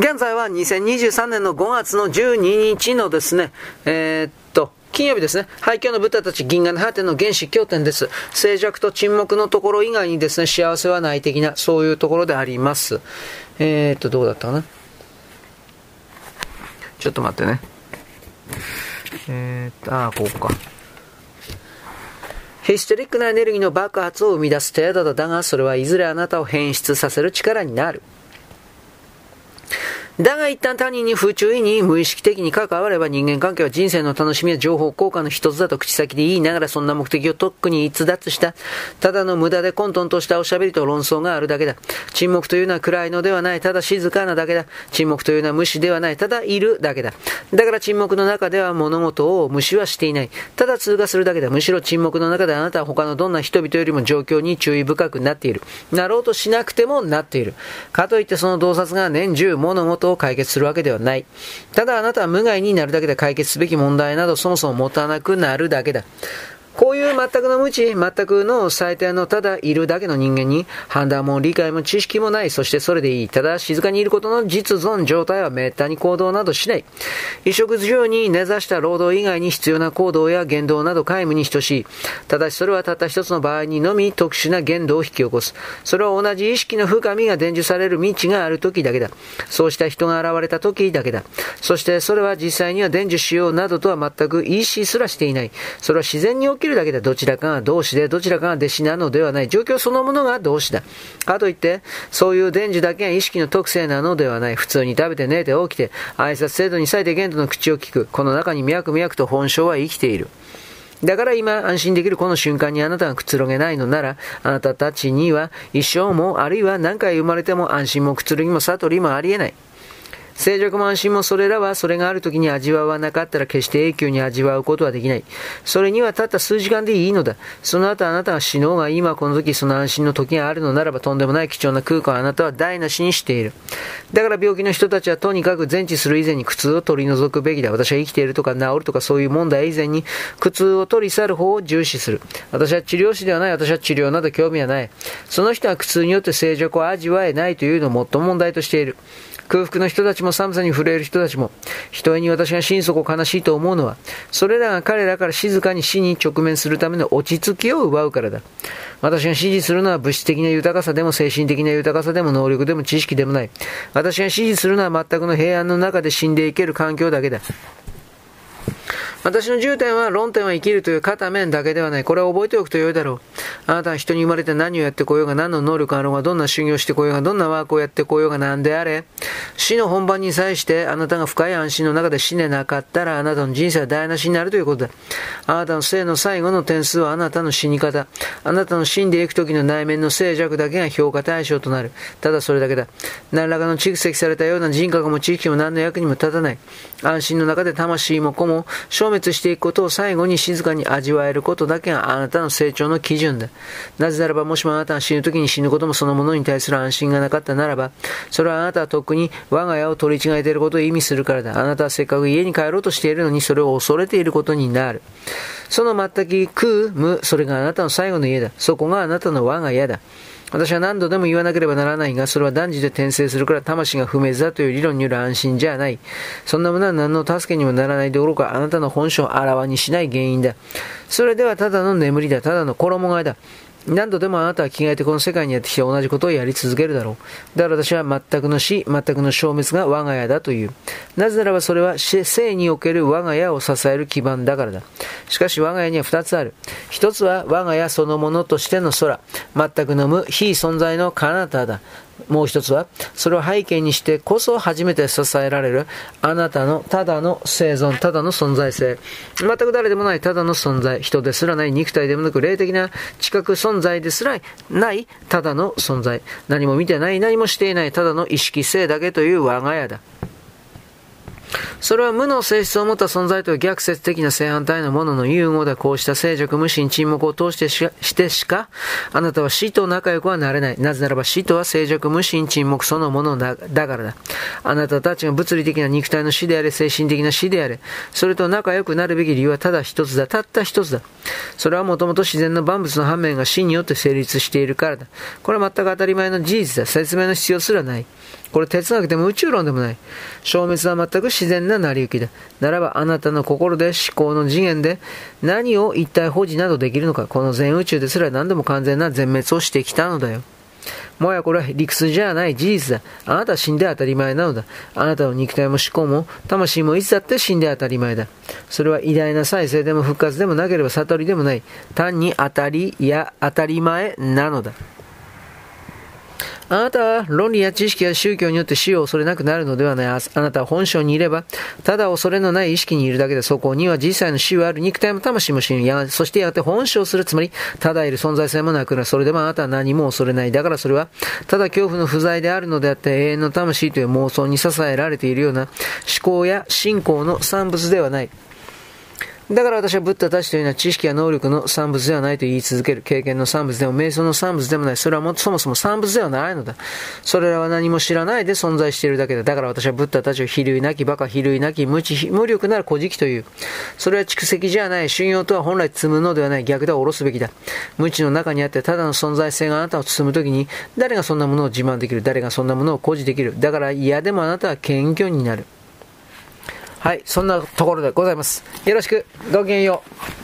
現在は2023年の5月の12日のですね、えー、っと、金曜日ですね。廃墟の豚たち銀河の果ての原始経典です。静寂と沈黙のところ以外にですね、幸せはない的な、そういうところであります。えー、っと、どうだったかな？ちょっと待ってね。えー、っと、ああ、こうか。ヒステリックなエネルギーの爆発を生み出す程度だが、それはいずれあなたを変質させる力になる。だが一旦他人に不注意に無意識的に関われば人間関係は人生の楽しみや情報交換の一つだと口先で言いながらそんな目的をとっくに逸脱した、ただの無駄で混沌としたおしゃべりと論争があるだけだ。沈黙というのは暗いのではない、ただ静かなだけだ。沈黙というのは無視ではない、ただいるだけだ。だから沈黙の中では物事を無視はしていない。ただ通過するだけだ。むしろ沈黙の中であなたは他のどんな人々よりも状況に注意深くなっている。なろうとしなくてもなっている。かといってその洞察が年中物事を解決するわけではない。ただあなたは無害になるだけで解決すべき問題などそもそも持たなくなるだけだ。こういう全くの無知、全くの最低のただいるだけの人間に、判断も理解も知識もない、そしてそれでいい。ただ静かにいることの実存状態は滅多に行動などしない。衣食住に根ざした労働以外に必要な行動や言動など皆無に等しい。ただしそれはたった一つの場合にのみ特殊な言動を引き起こす。それは同じ意識の深みが伝授される道がある時だけだ。そうした人が現れた時だけだ。そしてそれは実際には伝授しようなどとは全く意思すらしていない。それは自然に起きるるだけでどちらかが同志でどちらかが弟子なのではない。状況そのものが同志だ。かといって、そういう伝授だけが意識の特性なのではない。普通に食べて寝て起きて、挨拶制度に最低限度の口を聞く。この中に脈々と本性は生きている。だから今安心できるこの瞬間にあなたがくつろげないのなら、あなたたちには一生もあるいは何回生まれても安心もくつろぎも悟りもありえない。静寂も安心もそれらはそれがある時に味わわなかったら決して永久に味わうことはできない。それにはたった数時間でいいのだ。その後あなたが死のうが今この時その安心の時があるのならばとんでもない貴重な空間をあなたは台無しにしている。だから病気の人たちはとにかく全治する以前に苦痛を取り除くべきだ。私は生きているとか治るとかそういう問題以前に苦痛を取り去る方を重視する。私は治療師ではない。私は治療など興味はない。その人は苦痛によって静寂を味わえないというのを最も問題としている。空腹の人たちも寒さに震える人たちも、ひとえに私が心底悲しいと思うのは、それらが彼らから静かに死に直面するための落ち着きを奪うからだ。私が支持するのは物質的な豊かさでも精神的な豊かさでも能力でも知識でもない。私が支持するのは全くの平安の中で死んでいける環境だけだ。私の重点は論点は生きるという片面だけではない。これを覚えておくと良いだろう。あなたは人に生まれて何をやってこようが、何の能力があろうが、どんな修行してこようが、どんなワークをやってこようが何であれ。死の本番に際してあなたが深い安心の中で死ねなかったらあなたの人生は台無しになるということだ。あなたの生の最後の点数はあなたの死に方。あなたの死んでいく時の内面の静寂だけが評価対象となる。ただそれだけだ。何らかの蓄積されたような人格も知識も何の役にも立たない。安心の中で魂も子も滅していくことを最後に静かに味わえることだけがあなたの成長の基準だ。なぜならばもしもあなたが死ぬ時に死ぬこともそのものに対する安心がなかったならば、それはあなたはとっくに我が家を取り違えていることを意味するからだ。あなたはせっかく家に帰ろうとしているのにそれを恐れていることになる。その全く空無、それがあなたの最後の家だ。そこがあなたの我が家だ。私は何度でも言わなければならないが、それは断じて転生するから魂が不滅だという理論による安心じゃない。そんなものは何の助けにもならないどころか、あなたの本性をあらわにしない原因だ。それではただの眠りだ。ただの衣替えだ。何度でもあなたは着替えてこの世界にやってきて同じことをやり続けるだろう。だから私は全くの死、全くの消滅が我が家だという。なぜならばそれは生における我が家を支える基盤だからだ。しかし我が家には二つある。一つは我が家そのものとしての空。全くの無、非存在の彼方だ。もう一つは、それを背景にしてこそ初めて支えられる、あなたのただの生存、ただの存在性。全く誰でもないただの存在。人ですらない、肉体でもなく、霊的な知覚存在。ですらない、ただの存在。何も見てない、何もしていない、ただの意識性だけという我が家だ。それは無の性質を持った存在と逆説的な正反対のものの融合でこうした静寂無心沈黙を通してししてしか、あなたは死と仲良くはなれない。なぜならば死とは静寂無心沈黙そのものだだからだ。あなたたちが物理的な肉体の死であれ、精神的な死であれ、それと仲良くなるべき理由はただ一つだ。たった一つだ。それはもともと自然の万物の反面が死によって成立しているからだ。これは全く当たり前の事実だ。説明の必要すらない。これ哲学でも宇宙論でもない。消滅は全く自然なな成り行きだ。ならばあなたの心で思考の次元で何を一体保持などできるのか。この全宇宙ですら何でも完全な全滅をしてきたのだよ。もやこれは理屈じゃない事実だ。あなたは死んで当たり前なのだ。あなたの肉体も思考も魂もいつだって死んで当たり前だ。それは偉大な再生でも復活でもなければ悟りでもない。単に当たりや当たり前なのだ。あなたは論理や知識や宗教によって死を恐れなくなるのではない。あなたは本性にいれば、ただ恐れのない意識にいるだけで、そこには実際の死はある肉体も魂も死ぬ。やそしてやがて本性する。つまり、ただいる存在性もなくなる。それでもあなたは何も恐れない。だからそれは、ただ恐怖の不在であるのであって、永遠の魂という妄想に支えられているような思考や信仰の産物ではない。だから私はブッダたちというのは知識や能力の産物ではないと言い続ける。経験の産物でも瞑想の産物でもない。それはもそもそも産物ではないのだ。それらは何も知らないで存在しているだけだ。だから私はブッダたちを比類なき、バカ、比類なき、無知、無力なる古事記という。それは蓄積じゃない。信用とは本来積むのではない。逆では下ろすべきだ。無知の中にあってただの存在性があなたを包むときに、誰がそんなものを自慢できる？誰がそんなものを誇示できる？だから嫌でもあなたは謙虚になる。はい、そんなところでございます。よろしく、ごきげんよう。